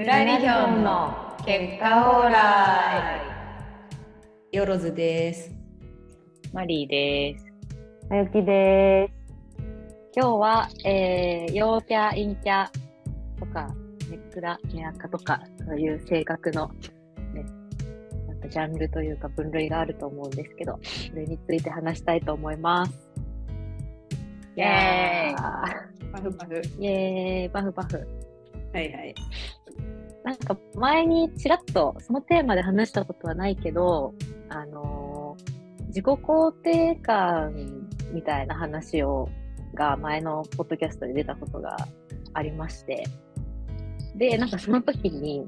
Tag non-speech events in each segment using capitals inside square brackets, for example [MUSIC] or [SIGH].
裏リヒョンの結果オーライよろずです。マリーです。あゆきです。今日は、えー、陽キャ、陰キャとか、ネクラ、ネアカとか、そういう性格の、ね、なんかジャンルというか分類があると思うんですけど、それについて話したいと思います。イエーイーパフパフ。イエーイバフバフ。はいはい。なんか前にちらっとそのテーマで話したことはないけど、あのー自己肯定感みたいな話を、が前のポッドキャストで出たことがありまして、で、なんかその時に、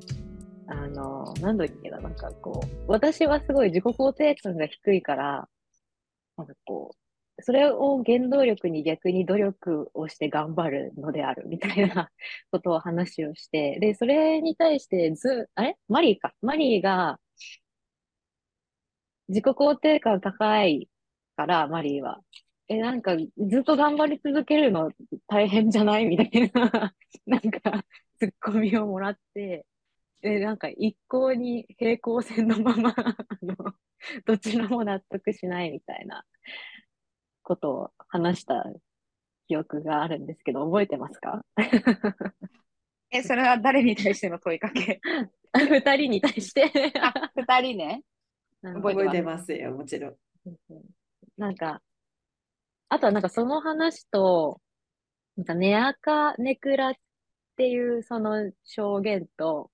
あのーなんだっけな、なんかこう、私はすごい自己肯定感が低いから、なんかこう、それを原動力に逆に努力をして頑張るのであるみたいな [LAUGHS] ことを話をして、で、それに対してず、あれ？マリーか。マリーが、自己肯定感高いから、マリーは。え、なんか、ずっと頑張り続けるの大変じゃない？みたいな、[LAUGHS] なんか、ツッコミをもらって、え、なんか、一向に平行線のまま、あの、どちらも納得しないみたいな。ことを話した記憶があるんですけど、覚えてますか？[LAUGHS] え、それは誰に対しての問いかけ？[LAUGHS] 二人に対して。あ、二人ね。覚えてますよ、もちろん。なんか、あとはなんかその話と、なんかネアカネクラっていうその証言と、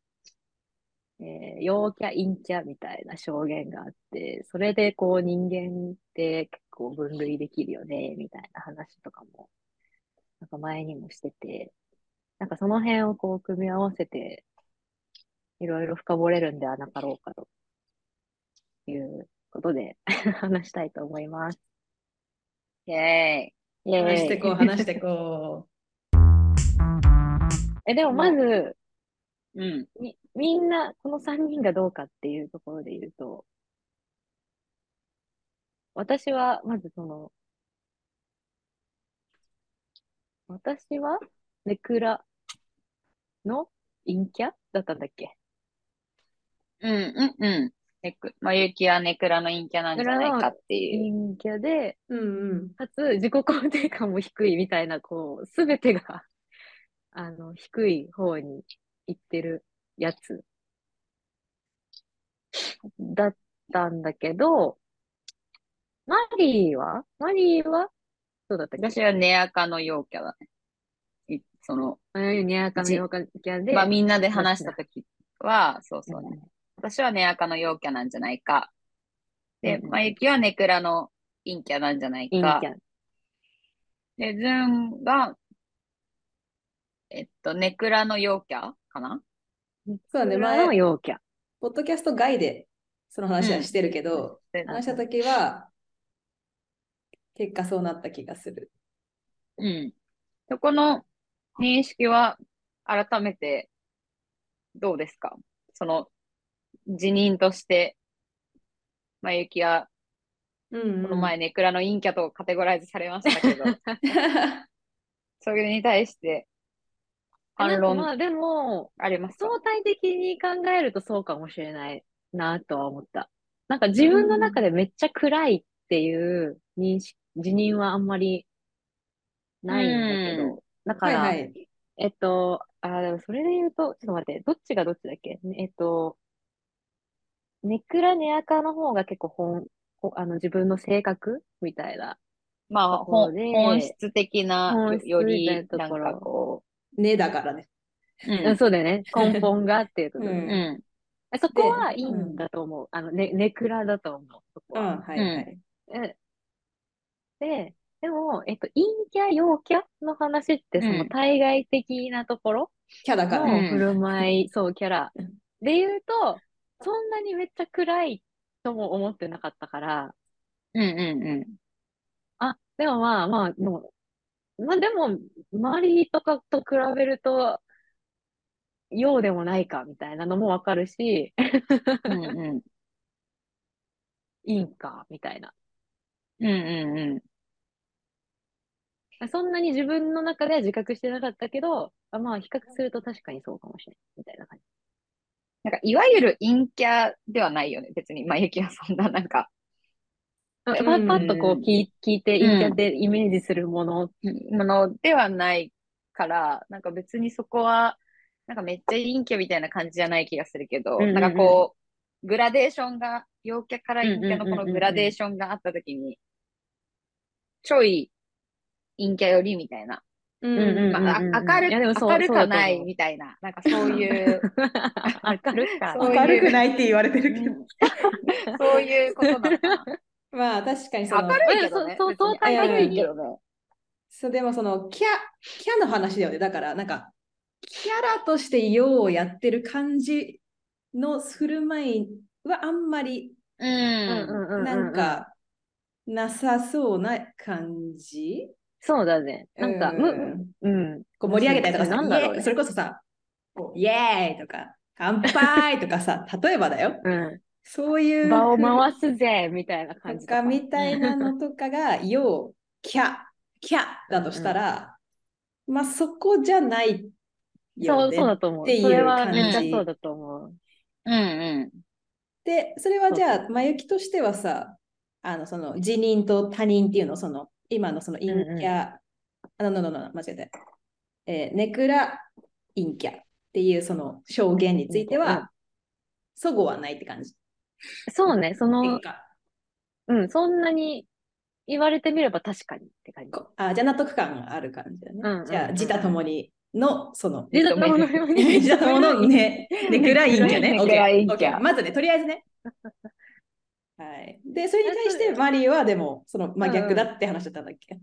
えー陽キャ陰キャみたいな証言があって、それでこう人間って結構分類できるよね、みたいな話とかも、なんか前にもしてて、なんかその辺をこう組み合わせて、いろいろ深掘れるんではなかろうかということで [LAUGHS] 話したいと思います。イェーイ。イエーイ話してこう、話してこ [LAUGHS] え、でもまず、うん。み、みんな、この3人がどうかっていうところで言うと、私は、まずその、私は、ネクラの陰キャだったんだっけ？うんうんうん。ネク、まゆきはネクラの陰キャなんじゃないかっていう。陰キャで、う。うんうん。かつ自己肯定感も低いみたいな、こう、すべてが、あの、低い方に行ってるやつだったんだけど、マリーは？マリーは？そうだったっけ？私はネアカの陽キャだね。いその、ああいうニアカの陽キャで、まあみんなで話したときは、そうそうね。うん私はネアカの陽キャなんじゃないか。で、うんうんまゆきはネクラの陰キャなんじゃないか陰キ。ャ。で、ズンが、えっと、ネクラの陽キャかな？そうだね、前の陽キャ。ポッドキャスト外でその話はしてるけど、で話したときは、結果そうなった気がする。うん。そこの認識は改めてどうですか？その辞任として、まゆきはうん、この前ネクラの陰キャとカテゴライズされましたけど、[LAUGHS] それに対して反論まあでも、ありますか？相対的に考えるとそうかもしれないなとは思った。なんか自分の中でめっちゃ暗いっていう認識、辞任はあんまりないんだけど、だから、はいはい。えっと、あ、でもそれで言うと、ちょっと待って、どっちがどっちだっけ？えっと、ネクラネアカの方が結構本、ほあの自分の性格みたいな。まあ、本質的なよりなんかこねだからね。う、うんそうだよね。根本がっていうところでうんうん、そこはいいんだと思う。あの、ね、ネクラだと思う。そこうん、は。はいはい。えで、でも、えっと、陰キャ、陽キャの話って、そのうん対外的なところキャだから振る舞い、そう、キャラうんで言うと、そんなにめっちゃ暗いとも思ってなかったから、うん、うん、うん。あ、でもまあまあ、もう、まあでも、周りとかと比べると、陽でもないか、みたいなのもわかるし、うんうん。陰か、みたいな。うんうんうん。そんなに自分の中では自覚してなかったけど、あまあ比較すると確かにそうかもしれない。みたいな感じ。なんか、いわゆる陰キャではないよね。別に、まあ、ゆきはそんな、なんか、パうんッパッとこう聞い聞いて、うん陰キャでイメージするもの。ものではないから、なんか別にそこは、なんかめっちゃ陰キャみたいな感じじゃない気がするけど、うんうんうんなんかこう、グラデーションが、陽キャから陰キャのこうんうんうんうんうんのグラデーションがあったときに、ちょい陰キャよりみたいな。うんうん明る明るそうだと思うかないみたいな、なんかそういう、[LAUGHS] 明るか。そういう明るくないって言われてるけど。[LAUGHS] そういうことなのかな。まあ確かにその明るいけどね。そうそう別にけどね。そうでもそのキャキャの話だよね。だからなんかキャラとしてようやってる感じの振る舞いはあんまりうなんかなさそうな感じ。そうだね。なんか、うん。こう盛り上げたりとかさ、なんだろうそれこそさ、イエーイとか乾杯とかさ、例えばだよ。うん。そういう場を回すぜ、みたいな感じとか。とかみたいなのとかが、よう、キャ、キャだとしたら、まあそこじゃないそう、よね。そうだと思う。っていうそれは感じめっちゃそうだと思う。うんうん。で、それはじゃあ、まゆきとしてはさ、あの、その、自認と他人っていうの、その、今のその陰キャ、あの、ののの、間違えた。えーネクラ陰キャっていうその証言についてうんは、そごはないって感じ。[LAUGHS] そうね、そのうん、そんなに言われてみれば確かにって感じ。こあじゃあ納得感がある感じだね。うんうんうんじゃあ、自他ともにの、その、自他ともに [LAUGHS] 自他とものね、[LAUGHS] ね。ネクラ陰キャ OK OK まずね、とりあえずね。はい。で、それに対してマリーはでも、その、まあ、うん逆だって話だったんだっけ？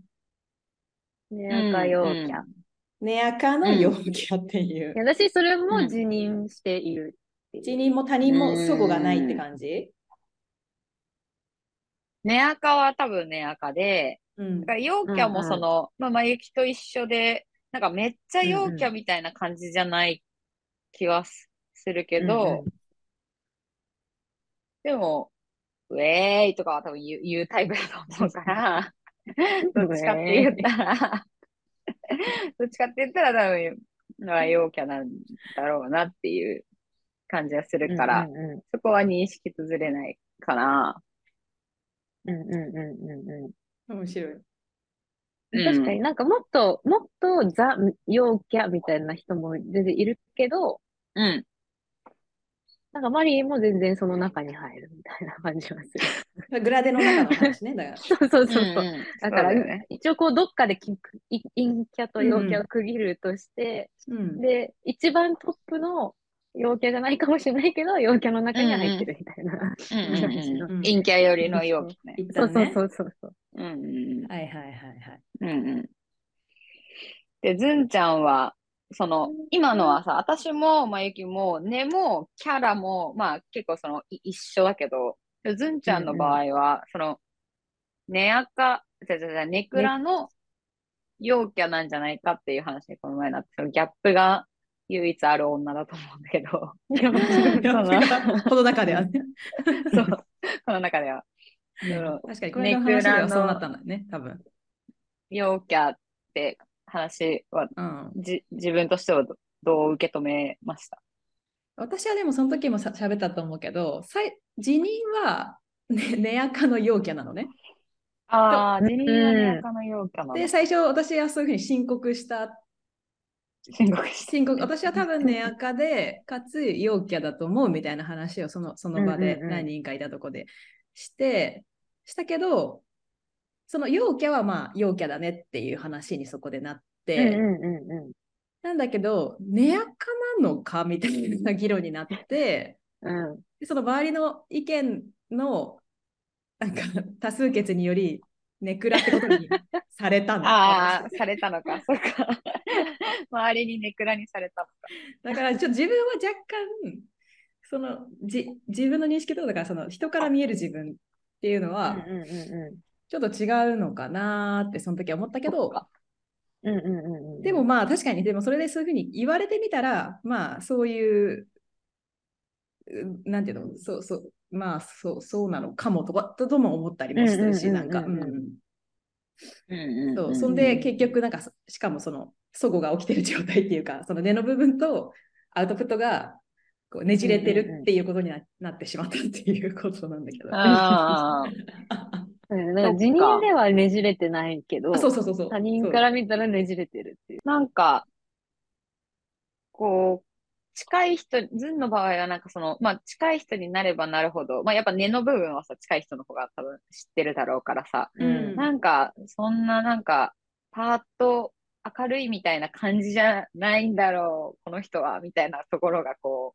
ね、赤陽キャ。ネアカの陽キャっていう。私、それも自認している。自認も他人もそごがないって感じ？ネアカは多分ネアカで、うん。だから陽キャもその、まあ、まゆきと一緒で、なんかめっちゃ陽キャみたいな感じじゃない気はすするけど、うんうん。でも、ウェーイとかは多分言う言うタイプだと思うから、[LAUGHS] どっちかって言ったら、どっちかって言ったら多分、まあ陽キャなんだろうなっていう感じはするから、うんうんそこは認識崩れないかな。うんうんうんうんうん面白い。うん確かになんかもっと、もっとザ・陽キャみたいな人も全然いるけど、うん。なんかマリーも全然その中に入るみたいな感じはする。[LAUGHS] グラデの中の話ね。だから。[LAUGHS] そうそうそうそう。んんだから、ね。一応こうどっかで陰キャと陽キャを区切るとして、うん。で、一番トップの陽キャじゃないかもしれないけど、陽キャの中には入ってるみたいな。陰キャ寄りの陽キャね。一そう。そうそうそうそう。うんうんはいはいはいはい。うんうん。で、ずんちゃんは、その、今のはさ、私も、まゆきも、根も、キャラも、まあ結構その、い一緒だけど、ずんちゃんの場合は、その、根赤、じゃじゃじゃ、ネクラの陽キャなんじゃないかっていう話にこの前なって、そのギャップが唯一ある女だと思うんだけど、[LAUGHS] この中ではね。[LAUGHS] そう、この中では。確かに、これの話ではそうなったんだよね、多分。陽キャって話はうん。じ自分としてはどどう受け止めました？私はでもその時もさ喋ったと思うけど、さい辞任は、ね、ネアカの陽キャなのね。ああ、とジェニーはね、赤の陽キャなので、最初私はそういうふうに申告した。申告して。申告私は多分ネアカで、かつ陽キャだと思うみたいな話をそのその場で何人かいたとこでして、したけど、その陽キャはまあ陽キャだねっていう話にそこでなって、うんうんうんうん。なんだけど、ネアカなのかみたいな議論になって、うん。でその周りの意見のなんか多数決により、ネクラってことにされたの。[LAUGHS] ああ、されたのか。[LAUGHS] そうか。周りにネクラにされたのか。だからちょっと自分は若干、そのじ自分の認識とだからその人から見える自分っていうのはうんうんうんちょっと違うのかなーってその時は思ったけど、うんうんうんうん。でもまあ確かにでもそれでそういうふうに言われてみたらまあそういううなんていうのそうそうまあそうそうなのかもとかとも思ったりもするしなんかうん。うんそうそんで結局なんかそしかもその齟齬が起きてる状態っていうか [LAUGHS] その根の部分とアウトプットがこうねじれてるっていうことにな,、なってしまったっていうことなんだけど。あー。[LAUGHS] うんだから自認ではねじれてないけど、あそうそうそう。そう。他人から見たらねじれてるっていう。なんか、こう、近い人、ズンの場合はなんかその、まあ近い人になればなるほど、まあやっぱ根の部分はさ、近い人の方が多分知ってるだろうからさ、うんなんか、そんななんか、パーッと明るいみたいな感じじゃないんだろう、この人は、みたいなところがこ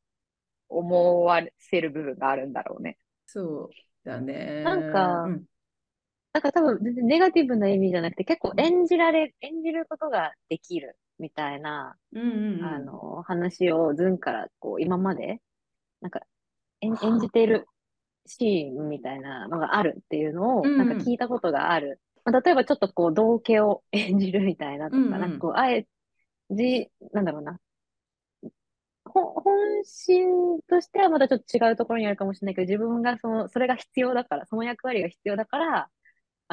う、思わせる部分があるんだろうね。そうだね。なんかうんだから多分全然ネガティブな意味じゃなくて、結構演じられ、演じることができるみたいな、うんうんうん、あの、話をズンからこう、今まで、なんか、演演じているシーンみたいなのがあるっていうのを、うんなんか聞いたことがある。まあ例えばちょっとこう、道家を演じるみたいなとか、うんうんなんかこう、あえ、じ、なんだろうな。ほ本心としてはまたちょっと違うところにあるかもしれないけど、自分がその、それが必要だから、その役割が必要だから、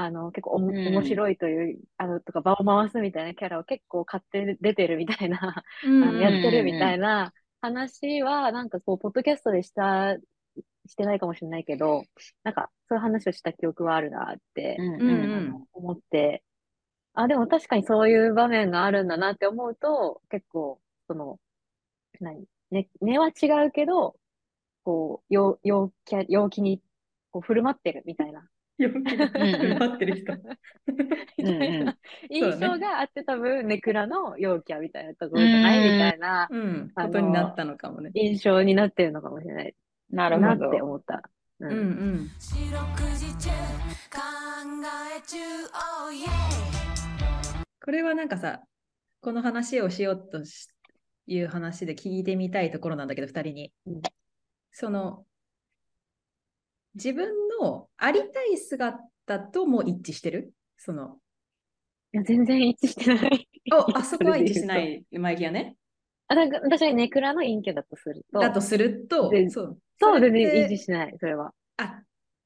あの、結構おも、うん。面白いという、あの、とか場を回すみたいなキャラを結構買って出てるみたいな、うん。あの、やってるみたいな話は、なんかこう、ポッドキャストでした、してないかもしれないけど、なんか、そういう話をした記憶はあるなって、思って、あ、でも確かにそういう場面があるんだなって思うと、結構、その、何、ね、根は違うけど、こう、陽、陽キャ、陽気に、こう、振る舞ってるみたいな。よく待ってる人。みたいな印象があって多分、ネクラの陽キャみたいなところじゃないみたいなうん、ことになったのかもね。印象になってるのかもしれないなるなってほど。思った。ううんうん。四六時中考え中 oh yeah これはなんかさ、この話をしようとしいう話で聞いてみたいところなんだけど、二人に。うんその、自分のありたい姿とも一致してる？その、いや全然一致してない。お、あそこは一致しな。い、マイキはね。あ、だから私はネクラの陰キャだとすると、だとするとで、そう。そう、れ全然一致しない、それは。あ、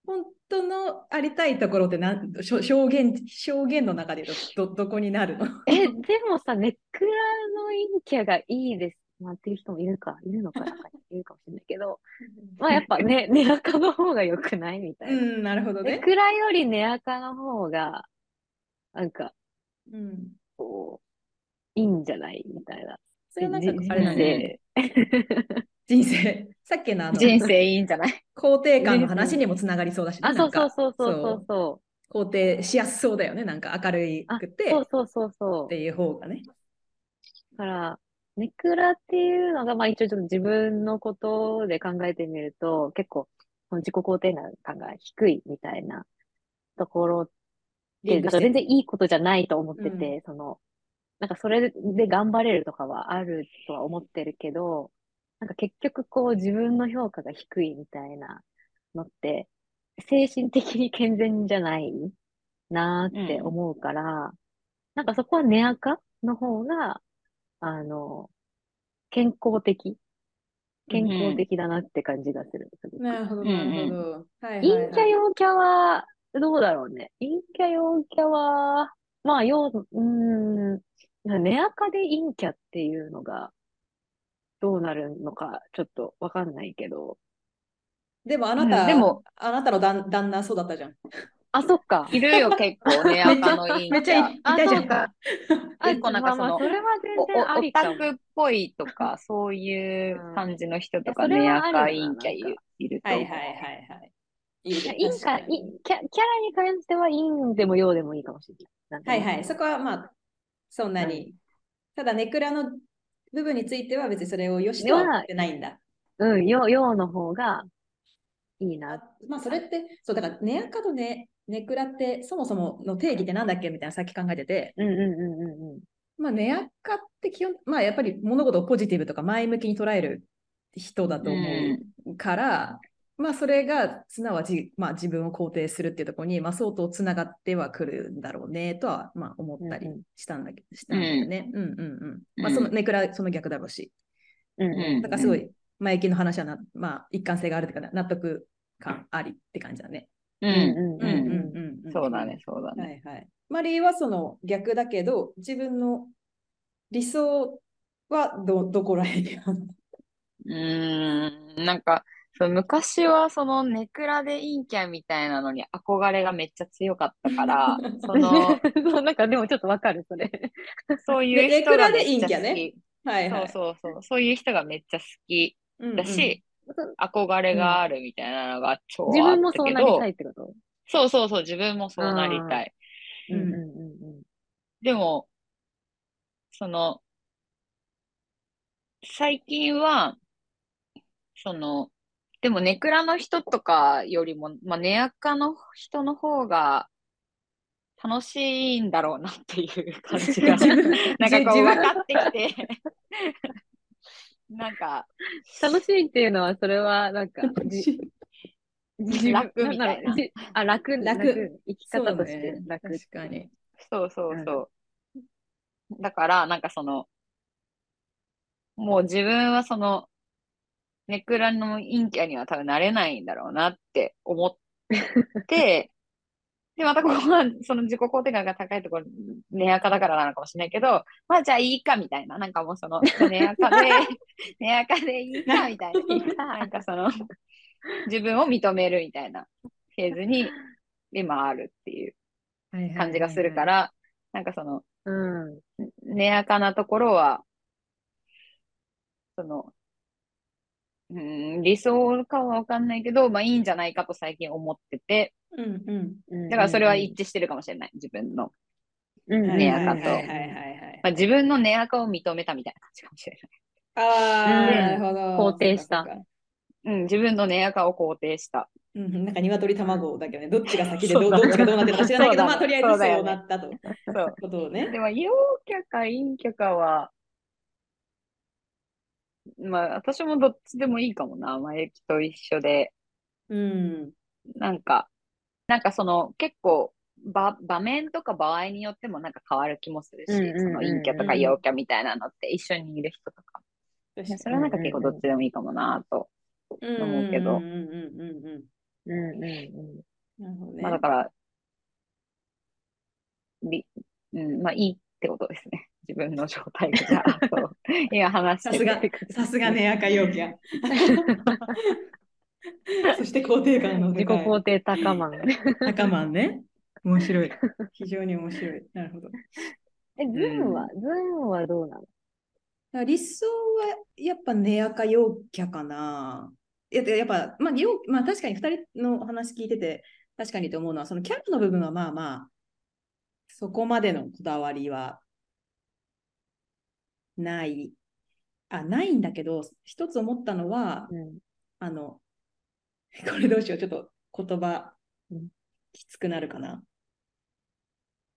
本当のありたいところってなんしょ表現、表現の中でど、どこになるの？え、でもさ、ネクラの陰キャがいいです。なんていう人もいるか、いるのかな、いるかもしれないけど、まあやっぱね、ネアカの方が良くないみたいな。うん、なるほどネね。クラよりネアカの方が、なんか、うん。こう、いいんじゃないみたいな。それはなんかじあれだね。[LAUGHS] 人生。さっきのあの、人生いいんじゃない？肯定感の話にもつながりそうだしね、あ、そうそうなんかそうそうそうそう。肯定しやすそうだよね。なんか明るあくてそうそうそうそう。っていう方がね。だから、ネクラっていうのが、まあ一応ちょっと自分のことで考えてみると、結構、自己肯定感が低いみたいなところって、だから全然いいことじゃないと思ってて、その、なんかそれで頑張れるとかはあるとは思ってるけど、なんか結局こう自分の評価が低いみたいなのって、精神的に健全じゃないなーって思うから、なんかそこはネアカの方が、あの、健康的健康的だなって感じがする。すごくなるほど、うんうんなるほど。はいはい陰はいキャ陽キャは、どうだろうね。陰キャ陽キャは、まあ、陽、うーん、ネアカで陰キャっていうのが、どうなるのか、ちょっとわかんないけど。でもあなた、うんでもあなたの旦旦那そうだったじゃん。あ、そっか。いるよ、結構ね、[LAUGHS] 赤の陰キャ。めっちゃいじゃん。か。結構なんかそのまあまあ、それは全お然オりかも。タクっぽいとか、そういう感じの人とか、ね、赤るよな陰キャいるいると思う。はいはいはいはい。いいいや陰か、いキャキャラに関しては陰でも陽でもいいかもしれない。はいはい。そこはまあ、そんなに。ただ、ネクラの部分については別にそれをよしとは言ってないんだ。うん、陽、陽の方がいいな。あまあ、それって、そう、だから、ネアカとネネクラってそもそもの定義ってなんだっけみたいなさっき考えてて、うんうんうんうんうん。まあ、ネアカって基本、まあ、やっぱり物事をポジティブとか前向きに捉える人だと思うから、まあ、それがすなわち、まあ、自分を肯定するっていうところに、まあ、相当つながってはくるんだろうねとは、まあ、思ったりうんうんしたんだけど、したんだよね。うんうんうん。まあ、うんそのネクラ、その逆だろうし。うんうんだからすごい、前行きの話はな、まあ、一貫性があるというか、納得感ありって感じだね。うんうんうんうんうんうんうん。そうだね、そうだね。はいはい。マリーはその逆だけど、自分の理想はど [LAUGHS] どこら辺にあるの？うーん、なんか、そう昔はそのネクラで陰キャみたいなのに憧れがめっちゃ強かったから、[LAUGHS] その、そうなんかでもちょっとわかる、それ。そういう人ネクラでがめっちゃ陰キャね好き。はいはい。そうそうそう。そういう人がめっちゃ好きだし、憧れがあるみたいなのが超あったけ自ど、分もそうなりたいってこと？そうそうそう、自分もそうなりたい。うん。うんうんうんでも、その、最近は、その、でもネクラの人とかよりも、まあ、ネアカの人の方が楽しいんだろうなっていう感じが、[LAUGHS] なんかこう分かってきて、なんか、楽しいっていうのは、それはなんか、じ自分楽みたいなあ、楽、楽生き方としてね楽。確かに。そうそうそう。だから、なんかその、もう自分はその、ネクラの陰キャには多分なれないんだろうなって思って、[LAUGHS] で、またここは、その自己肯定感が高いところ、ネアカだからなのかもしれないけど、まあじゃあいいかみたいな、なんかもうその、ネアカで、ネアカでいいかみたいな、[LAUGHS] なんかその、自分を認めるみたいなフェーズに今あるっていう感じがするか。ら、なんかその、うん。ネアカなところは、その、うーん、理想かはわかんないけど、まあいいんじゃないかと最近思ってて、うんうん。うんだからそれは一致してるかもしれない、自分の。うんはいネアカと自分のネアカを認めたみたいな感じかもしれない。ああ、うんなるほど。肯定したそうん、自分のネアカを肯定した。うんうん、なんか鶏卵だけどね、どっちが先でどどっちがどうなってるか知らないけど、まあとりあえずそそうなったと。そう。ことをね。でも、陽キャか陰キャかは、まあ、私もどっちでもいいかもな、まゆきと一緒で。うん。なんか、なんかその結構場、場面とか場合によってもなんか変わる気もするし、うんうんうんうんその陰キャとか陽キャみたいなのって一緒にいる人とか。それはなんか結構どっちでもいいかもなと。思うけどうんうんうん。まあだから、りうん、まあいいってことですね。自分の状態が。[LAUGHS] 今話してさすがて、さすがね、赤陽キャ。[LAUGHS] そして肯定感のん。自己肯定高まん。高マンね。面白い。非常に面白い。なるほど。え、ズンは、ズンはどうなの？ら理想はやっぱネアカ陽キャかな。いや、でやっぱ、まあ、陽まあ、確かに2人の話聞いてて、確かにと思うのは、そのキャラの部分はまあまあ、そこまでのこだわりはない。あ、ないんだけど、一つ思ったのは、うん。あの、これどうしよう、ちょっと言葉うんきつくなるかな。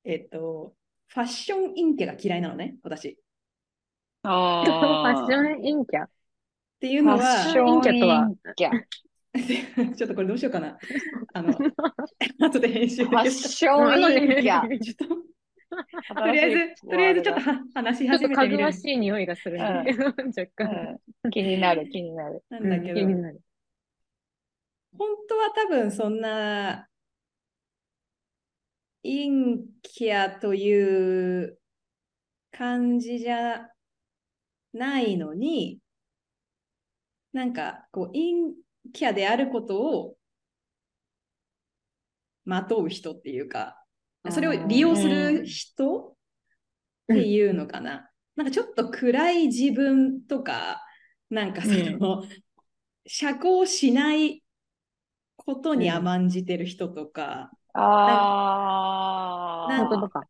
えっと、ファッションインテが嫌いなのね、私。っフあァッション陰キャ？ていうのファッシは、ョン陰キャとは？陰キャ。ちょっとこれどうしようかな。あの、[LAUGHS] 後で編集でファッション陰キャ。[LAUGHS] ちょっと、とりあえず、とりあえずちょっとは話し始めてみるかぐわしい匂いがするんだけど、若干。うん、[LAUGHS] 気になる、気になる。なんだけど、気になる。本当は多分そんな陰キャという感じじゃないのに、なんかこう陰キャであることをまとう人っていうか、それを利用する人っていうのかな。なんかちょっと暗い自分とか、なんかその、社交しないことに甘んじてる人とか、あなん本当か？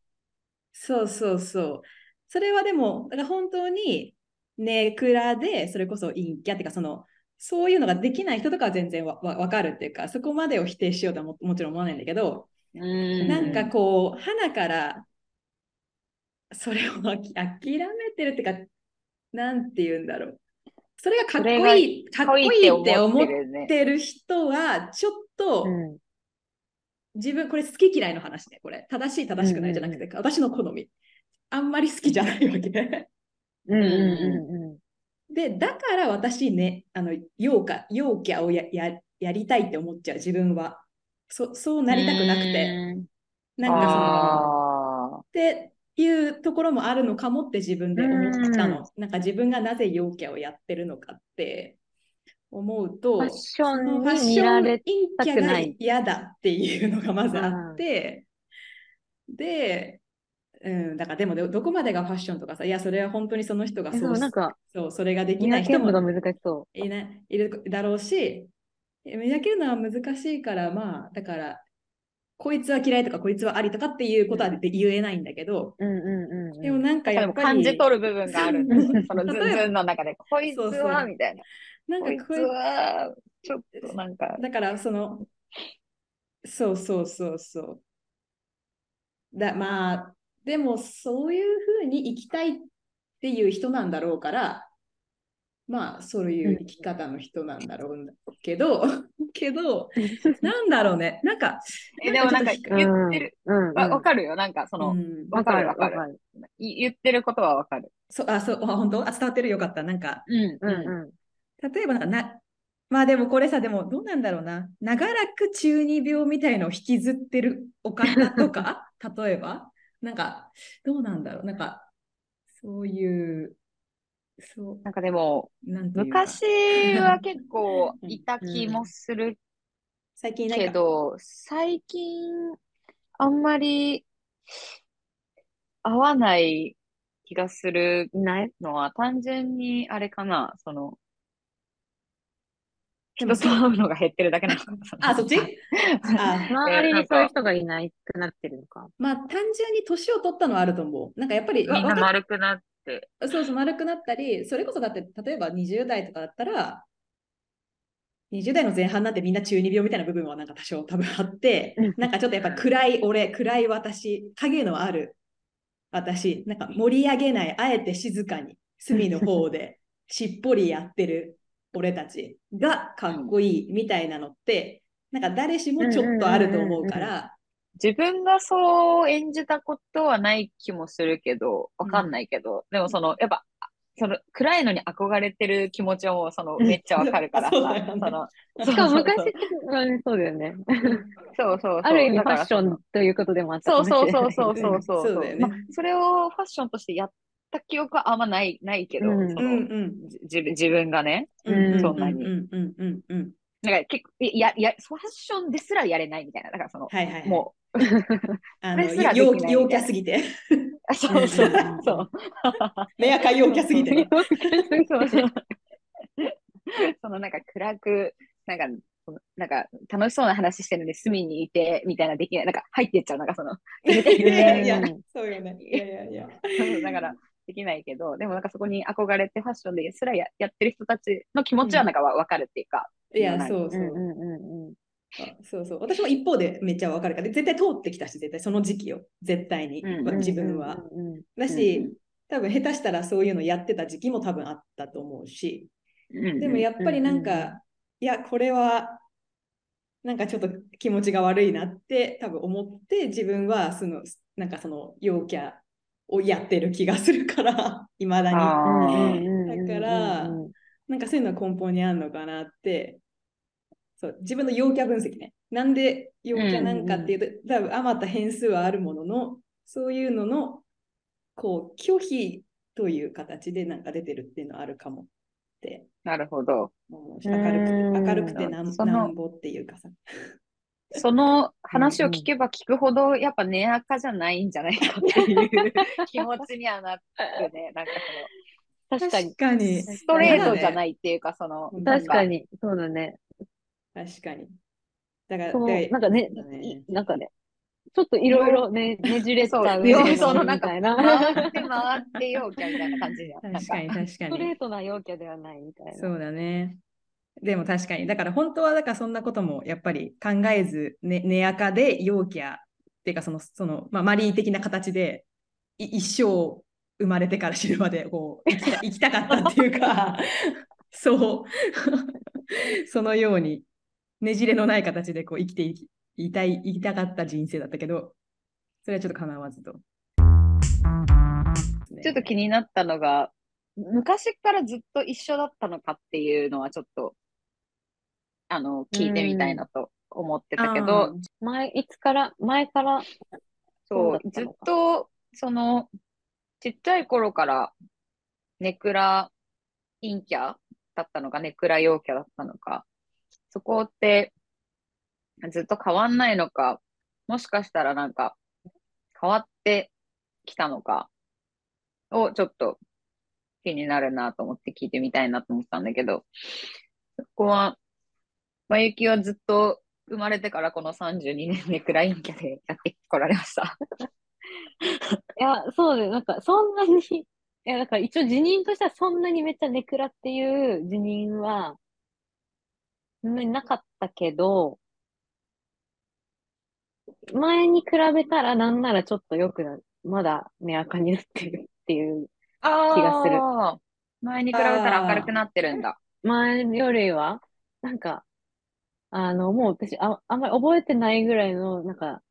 そうそうそう。それはでも、だから本当にネクラで、それこそ陰キャっていうか、その、そういうのができない人とかは全然わわわかるっていうか、そこまでを否定しようとはももちろん思わないんだけど、うんなんかこう、花から、それをあき諦めてるっていうか、なんて言うんだろう。それがかっこいい、かっこいいって思っ。てる人は、ちょっと、うん。自分、これ好き嫌いの話ね、これ。正しい、正しくないじゃなくて、私の好み。あんまり好きじゃないわけ。うんうんうんで、だから私ね、あの、陽キャ、陽キャをやややりたいって思っちゃう、自分は。そそうなりたくなくて。なんかその、あっていうところもあるのかもって自分で思ったの。なんか自分がなぜ陽キャをやってるのかって思うと、ファッションファッシに見キャがたくない嫌だっていうのがまずあって、で、うん、だからでもどどこまでがファッションとかさ、いや、それは本当にその人がえそうそうなんか、そう、それができ見ない人も分けるのが難しそいないいるだろうし、見分けるのは難しいから、まあ、だから、こいつは嫌いとか、こいつはありとかっていうことはで言えないんだけど、う。うんうんうんうん。でもなんかやっぱり、感じ取る部分があるんだよね。そのズ例えばズンの中で、こいつはみたいな。なんかこいは、ちょっとなんか、だからその、そうそうそうそう。だまあ、でもそういうふうに生きたいっていう人なんだろうから、まあそういう生き方の人なんだろうけど、けど、なんだろうね、なんか、え、でもなんか言ってる、うんうん。わわかるよ。なんかその、うんわかるわかる言ってることはわかる。そう、あ、そう、あ本当？あ、伝わってるよかった。なんか、うんうんうん。例えばなんかな、まあでもこれさ、でもどうなんだろうな。長らく中二病みたいのを引きずってるお方とか、[LAUGHS] 例えば、なんか、どうなんだろう。なんか、そういう、そなんかでも。昔は結構いた気もする最近。けど、最近あんまり合わない気がするいないのは単純にあれかな、その、人と会うのが減ってるだけなのかな。のあ、そっち？[LAUGHS] あ、周りにそういう人がいないくなってるのか。まあ単純に年を取ったのはあると思う。なんかやっぱり、わみんな若丸くなって。そうそう、丸くなったり、それこそだって、例えば20代とかだったら、20代の前半なんてみんな中二病みたいな部分はなんか多少多分あってうん、なんかちょっとやっぱ暗い俺、暗い私、影のある私、なんか盛り上げない、あえて静かに、隅の方でしっぽりやってる俺たちがかっこいいみたいなのって、なんか誰しもちょっとあると思うから、自分がそう演じたことはない気もするけど、わかんないけど、でもその、やっぱ、その暗いのに憧れてる気持ちはもうそのめっちゃわかるから [LAUGHS] さ、そしかも昔そうはねそうだよね。そうそうそう。ある意味ファッションということでもあったそうそうかもしれない。そうそうそうそう。そうだよねまあそれをファッションとしてやった記憶はあんまない、ないけど、うんそのうんうんじ自分自分がね、うんそんなにうんうんうんうん。なんか結構、いや、いや、ファッションですらやれないみたいな。だからその、はいはいはい。もあの [LAUGHS] 陽陽キャすぎて。[LAUGHS] そうそうそう。レアカ陽キャすぎて。[LAUGHS] そのなんか暗く、なんか、なんか楽しそうな話してるので隅にいてみたいなできない。なんか入ってっちゃう。なんかその、そうよね。いやいやいや。だから、できないけど、でもなんかそこに憧れてファッションですらややってる人たちの気持ちはなんかわわかるっていうか、いや、そうそう。うんうんうんそうそう。私も一方でめっちゃわかるから、絶対通ってきたし、絶対その時期を。絶対に。うんうん自分は。だし、多分下手したらそういうのやってた時期も多分あったと思うし。うんでもやっぱりなんか、いや、これは、なんかちょっと気持ちが悪いなって多分思って、自分はその、なんかその陽キャをやってる気がするから、[LAUGHS] いまだに。だからなんかそういうのは根本にあるのかなって、そう自分の陽キャ分析ね。なんで陽キャなんかっていうと、多分あまた変数はあるものの、そういうののこう拒否という形でなんか出てるっていうのはあるかもってなるほど。明るくてうん明るくてなんそのなんぼっていうかさ。その話を聞けば聞くほど、やっぱ根垢じゃないんじゃないかっていう気持ちにはなってね、[LAUGHS] なんか確かに。確かに。その、ストレートじゃい。ないっていうか、その、確かに。そうだね。確かに。だから、そう、でなんかねねいなんかね、ちょっといろいろね、ねじれたそう上のそのなんかみたいな。回って回って陽キャみたいな感じじ [LAUGHS] 確かに確かストレに。ートな陽キャではないみたいな。そうだね。でも確かに。だから本当は、だからそんなこともやっぱり考えず、ね、寝垢で陽キャっていうか、その、その、まあ、マリー的な形で、い一生生まれてから死ぬまでこう [LAUGHS] 生きた生きたかったっていうか、そう、[LAUGHS] そのように、ねじれのない形でこう生きていきいたい、生きたかった人生だったけど、それはちょっと叶わずと。[LAUGHS] ちょっと気になったのが、昔からずっと一緒だったのかっていうのはちょっと、あの、聞いてみたいなと思ってたけど、前、いつから、前から、そう、ずっと、その、ちっちゃい頃から、ネクラ陰キャだったのか、ネクラ陽キャだったのか、そこって、ずっと変わんないのか、もしかしたらなんか、変わってきたのか、をちょっと気になるなと思って聞いてみたいなと思ったんだけど、そこは、まゆきはずっと生まれてからこの32年ネクラ陰キャでやってこられました。[LAUGHS] いや、そうで、なんか、そんなに、いや、だから一応辞任としてはそんなにめっちゃネクラっていう辞任は、そんなになかったけど、前に比べたらなんならちょっと良くな、まだ目赤になってるっていう、あ気がする。あ、前に比べたら明るくなってるんだ。前よりは、なんか、あの、もう私、あ、あんまり覚えてないぐらいの、なんか、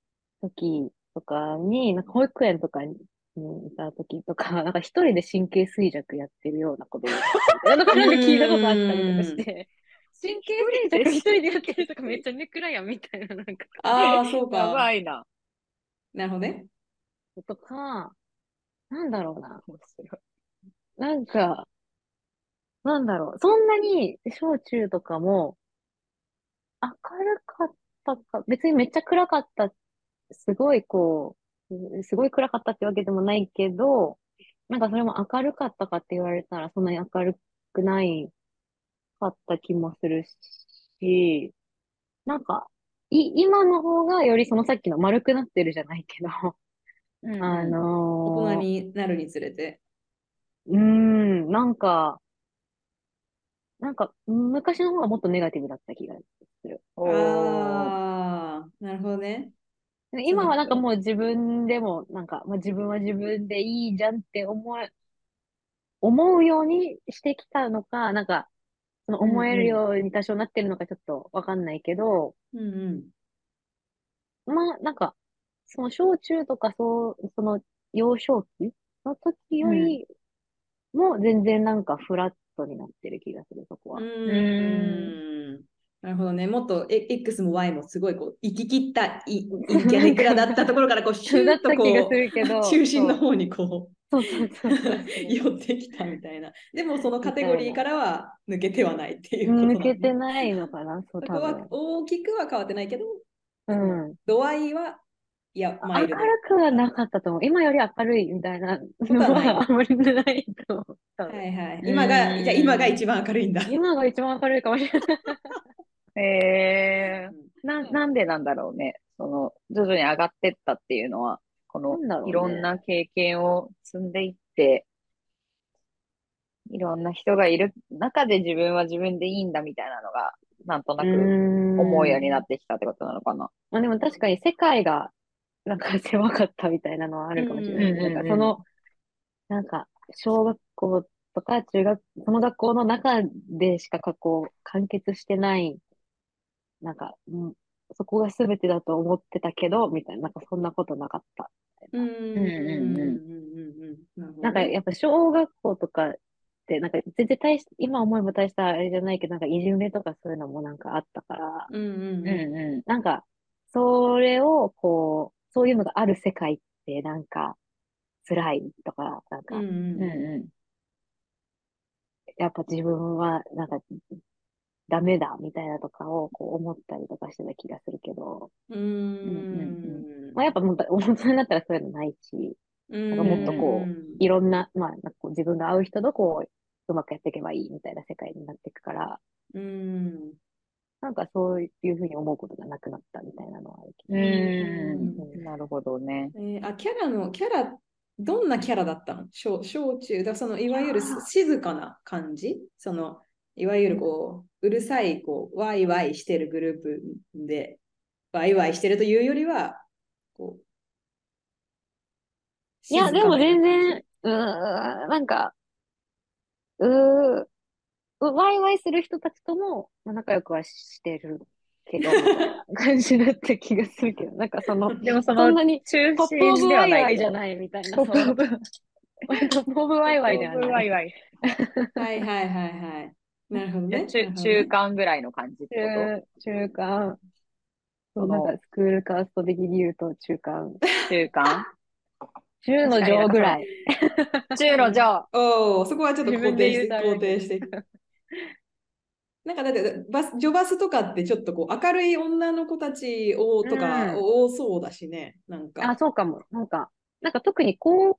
時とかに、なんか保育園とかに、にいた時とか、[LAUGHS] なんか一人で神経衰弱やってるようなことを、なんかなんか聞いたことあったりとかして、神経衰弱一人でやってるとかめっちゃネクラやんみたいな、なんか、ああ、そうやか。ばいな。なるほどね。とか、なんだろうな。面白い。なんか、なんだろう。そんなに小中とかも明るかったか、別にめっちゃ暗かった。すごいこう、すごい暗かったってわけでもないけど、なんかそれも明るかったかって言われたらそんなに明るくないかった気もするし、なんか、い、今の方がよりそのさっきの丸くなってるじゃないけど、うんうんあの大人ーになるにつれて。うーん、なんか、なんか、昔の方がもっとネガティブだった気がする。ああ、なるほどね。今はなんかもう自分でも、なんか、まあ、自分は自分でいいじゃんって思え、思うようにしてきたのか、なんか、その思えるように多少なってるのかちょっとわかんないけど、うんうん。まあ、なんか、その小中とかそう、その幼少期の時よりも全然なんかフラットになってる気がする、そこは。うーん。なるほどね。もっとえ X も Y もすごいこう、行き切ったい陰キャネクラだったところからこう、シューッとこう、[LAUGHS] るけど、中心の方にこう、寄ってきたみたいな。でもそのカテゴリーからは抜けてはないっていう抜けてないのかな、そこは分。大きくは変わってないけど、うん。度合いは、いや、マ明る。くはなかったと思う。今より明るいみたいなのはあんまりないと思う。はいはい。今が、じゃあ今が一番明るいんだ。今が一番明るいかもしれない。[LAUGHS] えうんー、な、なんでなんだろうね。その、徐々に上がってったっていうのは、このいろんな経験を積んでいって、いろんな人がいる中で自分は自分でいいんだみたいなのが、なんとなく思うようになってきたってことなのかな。まあでも確かに世界がなんか狭かったみたいなのはあるかもしれない。うんうんうんうんなんかその、なんか小学校とか中学、その学校の中でしかこう完結してない、なんか、うんそこが全てだと思ってたけど、みたいな、なんかそんなことなかった。なんかやっぱ小学校とかって、なんか全然大し今思いも大したあれじゃないけど、なんかいじめとかそういうのもなんかあったから、なんかそれをこう、そういうのがある世界ってなんか辛いとか、なんか、うんうん、やっぱ自分はなんかダメだ、みたいなとかを、こう、思ったりとかしてた気がするけど、うんうんまあ、やっぱもう、大人になったらそういうのないし、うん。なんかもっとこううんいろんな、まあ、なんかこう自分が会う人とこう、うまくやっていけばいいみたいな世界になっていくから、うん。なんかそういうふうに思うことがなくなったみたいなのはあるけん。ど。うん。なるほどね。えーあ、キャラの、キャラ、どんなキャラだったの？小小中、だからそのいわゆるす静かな感じ？その、いわゆるこう、うるさい、こう、ワイワイしてるグループで、ワイワイしてるというよりは、こう、いや、でも全然、うーん、なんか、うー、うワイワイする人たちとも、まあ、仲良くはしてるけど、[LAUGHS] みたいな感じだった気がするけど、なんかその、[LAUGHS] でもそのそんなに中ポップオブ心でワイワイ。じゃないみたいな、ポップオブそう [LAUGHS] ポップオブワイワイではポップオブない。ワイワイ。はいはいはいはい。なるほどね。中、中間ぐらいの感じってこ中、中間、そのなんかスクールカースト的に言うと中間。と中間？[LAUGHS] 中の上ぐらい。[LAUGHS] 中の上。おお、そこはちょっと肯定して、肯定して。[LAUGHS] なんかだってバス、ジョバスとかってちょっとこう明るい女の子たちをとかうん多そうだしね。なんあ、か。そうかも。なんか、なんか特に高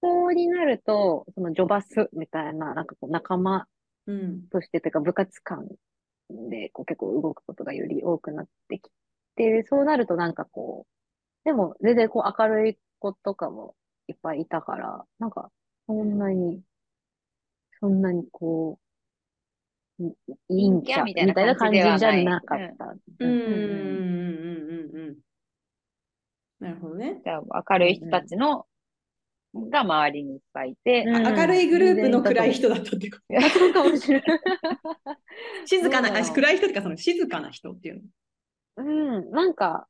校になると、そのジョバスみたいな、なんかこう仲間うん。としてというか部活感でこう結構動くことがより多くなってきて、そうなるとなんかこう、でも全然こう明るい子とかもいっぱいいたから、なんかそんなに、そんなにこう、い陰キャみたいな感じじゃなかった。うんうんうんうんうん。なるほどね。じゃあ明るい人たちの、が周りにいっぱいいて、うんあ明るいグループの暗い人だったってこと。あそうかもしれない。静かな、暗い人ってかその静かな人っていうの。うん、なんか、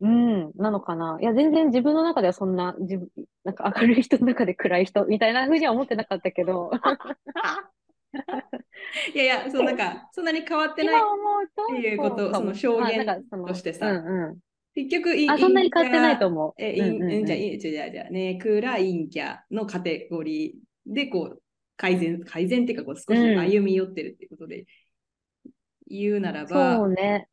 うん、なのかな。いや、全然自分の中ではそんな、自分、なんか明るい人の中で暗い人みたいな風には思ってなかったけど、[LAUGHS] いやいや、そうなんか、そんなに変わってないっていうことその証言としてさうんう結局、いん。あ、そんなに変わってないとう。思う。え、いうんうんうんんじゃあ、いいじゃあ、じゃあ、ね、クラインキャのカテゴリーで、こう、改善、改善っていうか、こう、少しうん歩み寄ってるっていうことで言うならば、そうね。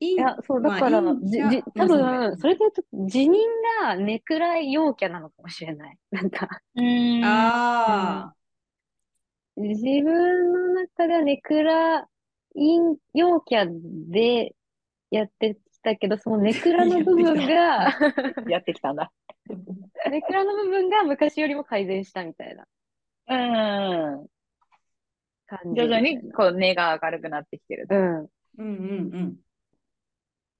いいや、そう、だから、まあじ、じ、多分、それで言うと、辞任が根暗い陽キャなのかもしれない。[LAUGHS] なんか、うんあ自分の中では根暗い陽キャでやってきたけど、その根暗の部分が、[LAUGHS] やってきたんだ。[LAUGHS] ネクラの部分が昔よりも改善したみたいなうん。感じ。徐々にこう根が明るくなってきてる。うん。あ、うんうん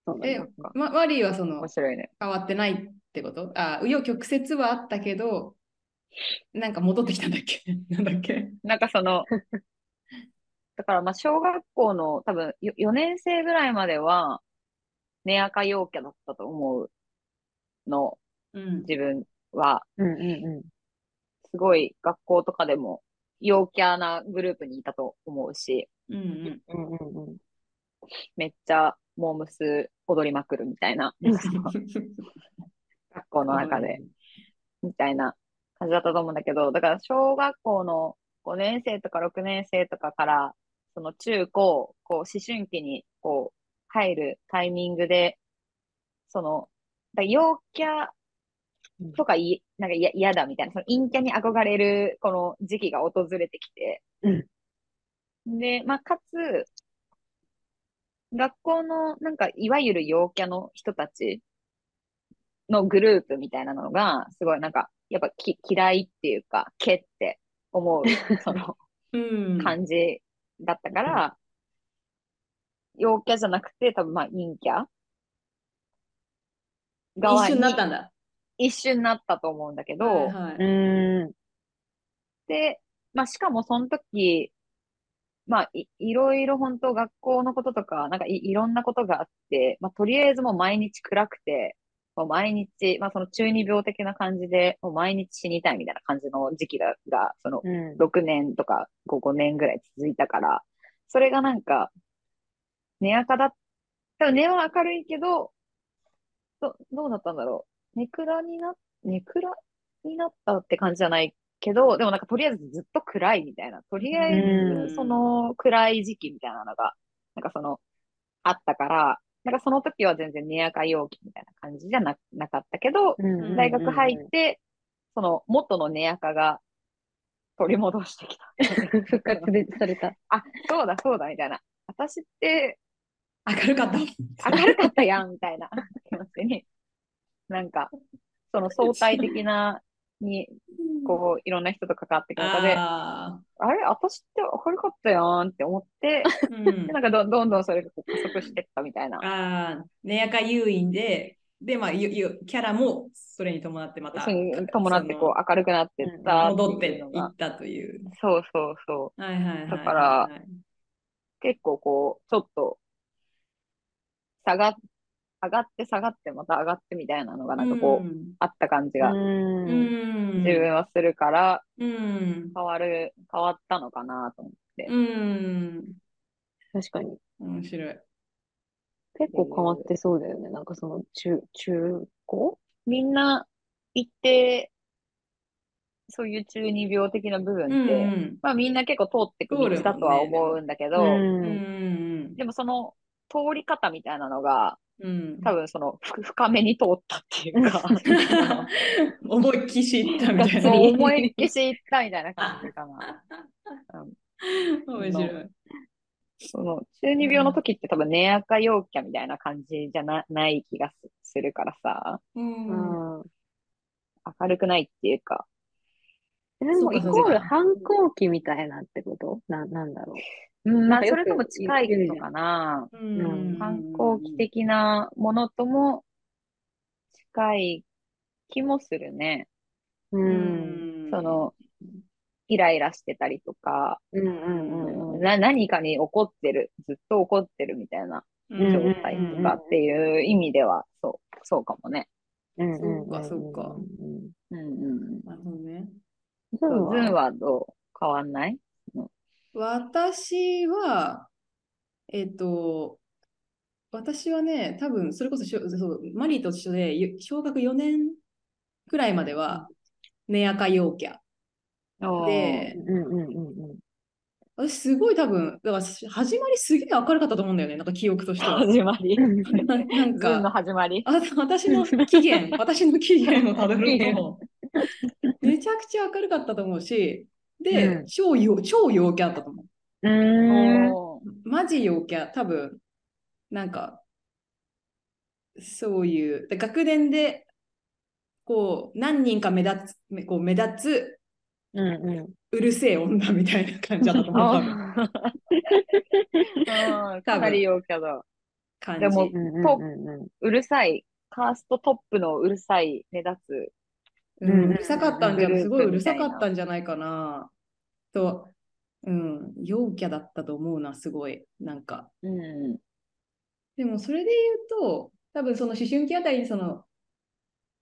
うん。えま、マリーはその面、白いね。変わってないってこと？あ、紆余曲折はあったけど、なんか戻ってきたんだっけ？[LAUGHS] なんだっけ？なんかその、だからまあ小学校の多分よ4年生ぐらいまでは、根垢陽キャだったと思うの、うん。自分は。うんうんうすごい学校とかでも陽キャなグループにいたと思うし、うんうん。ん。うんうんうん。めっちゃモームス踊りまくるみたいな、[LAUGHS] 学校の中で、みたいな感じだったと思うんだけど、だから小学校の5年生とか6年生とかから、その中高、こう思春期にこう入るタイミングで、その、だ陽キャとかい、なんか嫌だみたいな、その陰キャに憧れるこの時期が訪れてきて、で、まあ、かつ、学校の、なんか、いわゆる陽キャの人たちのグループみたいなのが、すごいなんか、やっぱき嫌いっていうか、けって思う、[LAUGHS] そのうん。感じだったから、陽キャじゃなくて、多分まあ陰キャ側一瞬になったんだ。一瞬なったと思うんだけど、はいはいうん。で、まあしかもその時、まあい、いろいろ本当学校のこととか、なんかい、いろんなことがあって、まあとりあえずもう毎日暗くて、もう毎日、まあその中二病的な感じで、もう毎日死にたいみたいな感じの時期が、がそのうん。6年とか5、5年ぐらい続いたから、それがなんか、根垢だった、根は明るいけど、ど、どうだったんだろう？ネクラにな、ネクラになったって感じじゃないけど、でもなんかとりあえずずっと暗いみたいな。とりあえうんず、その暗い時期みたいなのが、なんかその、あったから、なんかその時は全然根垢陽気みたいな感じじゃな、なかったけど、うん大学入って、その元の根垢が取り戻してきた。[LAUGHS] 復活でされた。あ、そうだそうだみたいな。私って明るかった。[LAUGHS] 明るかったやんみたいな気持ちに、なんか、その相対的な、に、こう、いろんな人と関わっていく中で、ああれ私って明るかったやんって思って、ーうんでなんかどどんどんそれが加速していったみたいな。あー、ねやか誘引で、で、まあ、ゆゆキャラもそれに伴ってまた伴ってこう明るくなっていったって戻っていったという。そうそうそう。はいはいはいはい。だから結構こう、ちょっと、下が、上がって下がってまた上がってみたいなのがなんかこう、うんあった感じがう。うんん。自分はするから、うん。変わる、変わったのかなと思って。うん。確かに。面白い。結構変わってそうだよね。なんかその中、中高？みんな、一定、そういう中二病的な部分うんって、うんまあみんな結構通ってく道だとは思うんだけど、うんうんうんでもその通り方みたいなのが、うん。多分そのふ深めに通ったっていうか、[LAUGHS] 思いっきしいったみたいな。そう思いっきし行ったみたいな感じかな。面白い。その中二病の時って多分寝垢陽キャみたいな感じじゃなない気がすするからさ、うん。うん。明るくないっていうか、でも、イコール反抗期みたいなってこと？な、なんだろう。うん、まあそれとも近いの言うじゃんかな。うん反抗期的なものとも近い気もするね。う。うんんそ、の、イライラしてたりとか、うんうんうんうん。な何かに怒ってる、ずっと怒ってるみたいなうん状態とかっていう意味では、そう、そうかもね。うんうんそうかそうかうんうんうん。なるほどね。ズンはどう？変わんない？私は、えっと、私はね、多分それこそしょそうマリーと一緒で、ゆ小学4年くらいまでは、寝垢陽キャ。で、うんうんうんうん。私すごい多分、だから始まりすげえ明るかったと思うんだよね、なんか記憶としては。始まり。ななんズンのか、始まり。あ私の起源、私の起源をたどると、[LAUGHS] めちゃくちゃ明るかったと思うし、で、うん超陽超陽キャだったと思う。うーん。マジ陽キャ、多分、なんか、そういう、で学年で、こう、何人か目立つ、めこう目立つ、うんうん。うるせえ女みたいな感じだったと思う、[LAUGHS] 多分かなり陽キャだ。感じ。でもうんうんうんうん。うるさい、カーストトップのうるさい、目立つ。うん、うるさかったんじゃ、すごいうるさかったんじゃないかな。と、うん、陽キャだったと思うな、すごい。なんか。うん。でもそれで言うと、多分その思春期あたりにその、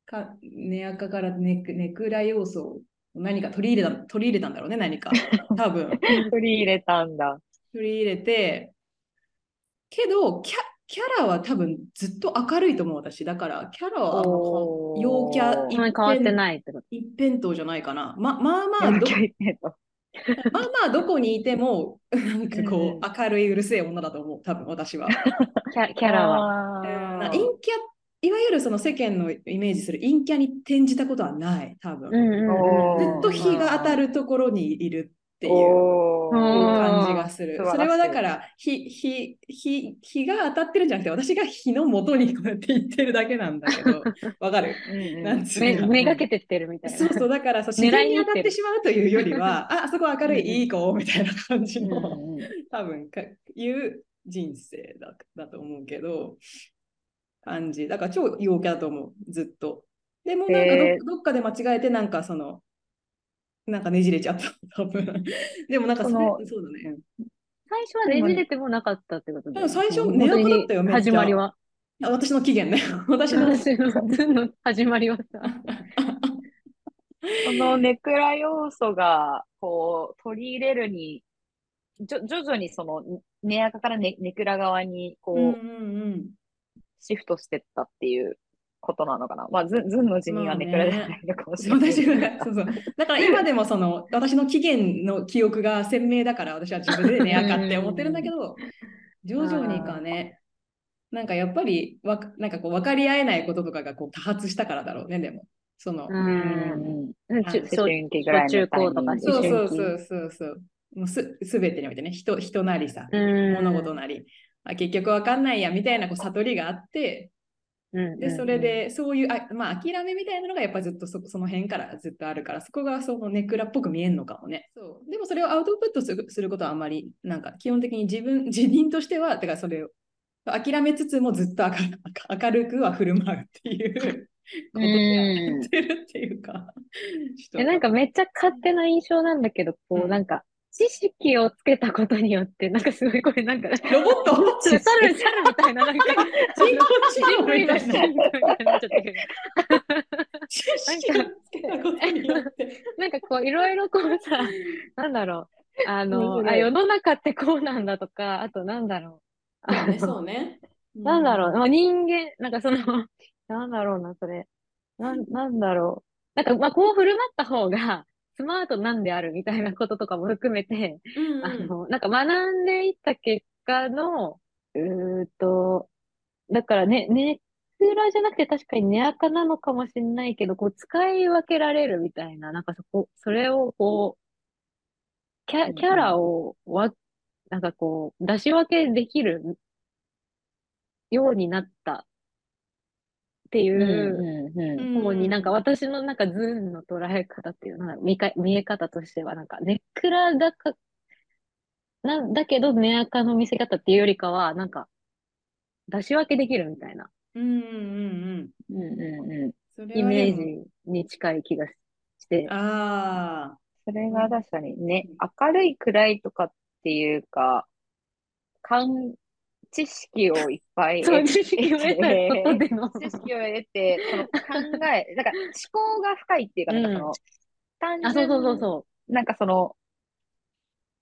か寝垢からネクネクラ要素を何か取り入れた取り入れたんだろうね、何か。多分。[LAUGHS] 取り入れたんだ。取り入れて、けど、キャキャラは多分ずっと明るいと思う、私。だから、キャラは陽キャそんなに変わってないってこと。一辺倒じゃないかな。ままあまあど。まあまあどこにいても、[LAUGHS] なんかこう、明るいうるせえ女だと思う、多分私は。キャキャラは。は陰キャ、いわゆるその世間のイメージする陰キャに転じたことはない、多分。ずっと日が当たるところにいるっていう感じがする。それはだから、日、日、日、日が当たってるんじゃなくて、私が日の元にこうやって言ってるだけなんだけど、[LAUGHS] わかる？うんうん。なんつうめの？めがけてってるみたいな。そうそう、だからそう狙い自然に当たってしまうというよりは、[LAUGHS] あ、あそこ明るい、いい子？みたいな感じうんの、うん。多分かいう人生だだと思うけど、感じ。だから超陽キャだと思う、ずっと。でもなんかど,、えー。どっかで間違えて、なんかその、なんかねじれちゃった、多分。でもなんかそのそうだね。最初はねじれてもなかったってことだよねでも最初寝垢だったよ始まりは。あ私の起源ね。[LAUGHS] 私の。私の始まりはさ。[LAUGHS] そのネクラ要素が、こう、取り入れるに、じょ徐々にその、ネアカからネネクラ側に、こう、うんうんうん。シフトしてったっていうことなのかな。まあ、ズンズンの辞任はネクラじゃないのかもしれないそうそう。だから今でもその、私の起源の記憶が鮮明だから、私は自分でね、あかって思ってるんだけど、徐々にかね、なんかやっぱりわか、なんかこう分かり合えないこととかがこう多発したからだろうね、でも。その、う。うんん。ちゅ小思春期ぐらいの小中高とかそうそうそうそうそう。もうすすべてにおいてね、人人なりさ、うん物事なり、あ結局分かんないやみたいなこう悟りがあって、うんで、それで、そういう、あまあ、諦めみたいなのがやっぱずっとそその辺からずっとあるから、そこがそのネクラっぽく見えるのかもね。そう。でもそれをアウトプットするすることはあんまり、なんか基本的に自分、[LAUGHS] 自認としては、だからそれを諦めつつもずっと明る明るくは振る舞うっていう [LAUGHS] ことでやってるっていうか。なんかめっちゃ勝手な印象なんだけど、こうんう、なんか、知識をつけたことによって、なんかすごいこれなんか、ロボット猿、猿みたいな、なんか、人工知人能みたいななっちゃったけど、知識をつけたことによって。[LAUGHS] なんかこう、いろいろこうさ、なんだろう、あの、あ、世の中ってこうなんだとか、あとなんだろう、[LAUGHS] そうね。なんだろう、まあ、人間、なんかその、なんだろうな、それ。なん、なんだろう。なんか、まあ、こう振る舞った方が、スマートなんであるみたいなこととかも含めて、うんあの、なんか学んでいった結果の、うーっと、だからね、ネクラじゃなくて確かにネアカなのかもしれないけど、こう使い分けられるみたいな、なんかそこ、それをこう、キャ、キャラをわ、なんかこう、出し分けできるようになったっていう方になんか私のなんかズーンの捉え方っていうのは見か、見え方としてはなんかネクラだか、なんだけどネアカの見せ方っていうよりかはなんか出し分けできるみたいな。うんうんうんうん。うんうん。イメージに近い気がして。ああ、それが確かにね、明るい暗いとかっていうか、感、知識をいっぱい得知識を得たことでの。知識を得て、その考え、なんか思考が深いっていうか、なんかその、単あ、そう純そうそうそなんかその、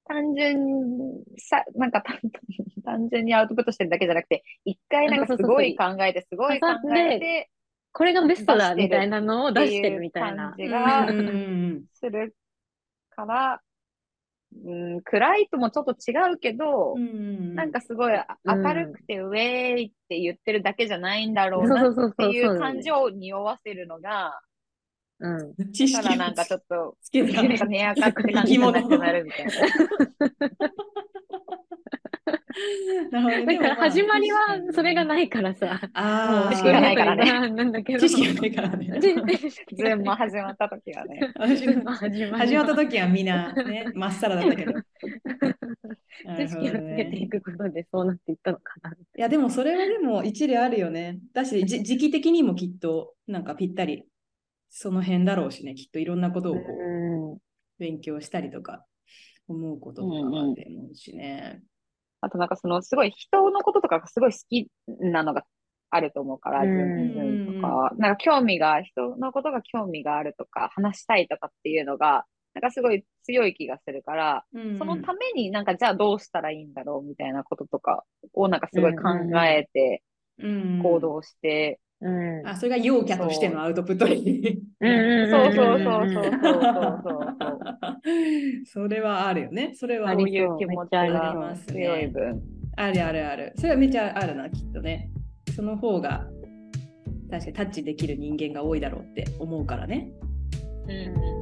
単純さ、なんか単 [LAUGHS] 単純にアウトプットしてるだけじゃなくて、一回なんかすごい考えて、すごい考えて、う。これがベストだみたいなのを出してるみたいな感。じがするから、うん、暗いともちょっと違うけどう、んなんかすごい明るくてウェーイって言ってるだけじゃないんだろうなっ。ていう感じを匂わせるのが、うん。知識ただなんかちょっと、つけなんか寝垢って感じじゃなくなるみたいな。[LAUGHS] [LAUGHS] なるほどね [LAUGHS] だから始まりはそれがい。ないからさ。ああ、知識がないからねなんだけど。知識がないからね。ズームも始まった時はね。始まった時はみんなね、[LAUGHS] まっさらだったけど。知識をつけていくことでそうなっていったのかな。いや、でもそれはでも一理あるよね。だし、じ時期的にもきっと、なんかぴったり、その辺だろうしね、きっといろんなことをこううん。勉強したりとか、思うこととかはって思うしね。あとなんかそのすごい人のこととかがすごい好きなのがあると思うから、うん。ズンズンとか、なんか興味が、人のことが興味があるとか、話したいとかっていうのが、なんかすごい強い気がするから、うん。そのためになんかじゃあどうしたらいいんだろうみたいなこととかをなんかすごい考えてうん行動して、うん。あ、それが陽キャとしてのアウトプットに。うんそうそうそうそうそうそうそう。[LAUGHS] それはあるよね。それはそういう気持ちありがますね強い分。あるあるある。それはめちゃあるな、きっとね。その方が確かにタッチできる人間が多いだろうって思うからね。うん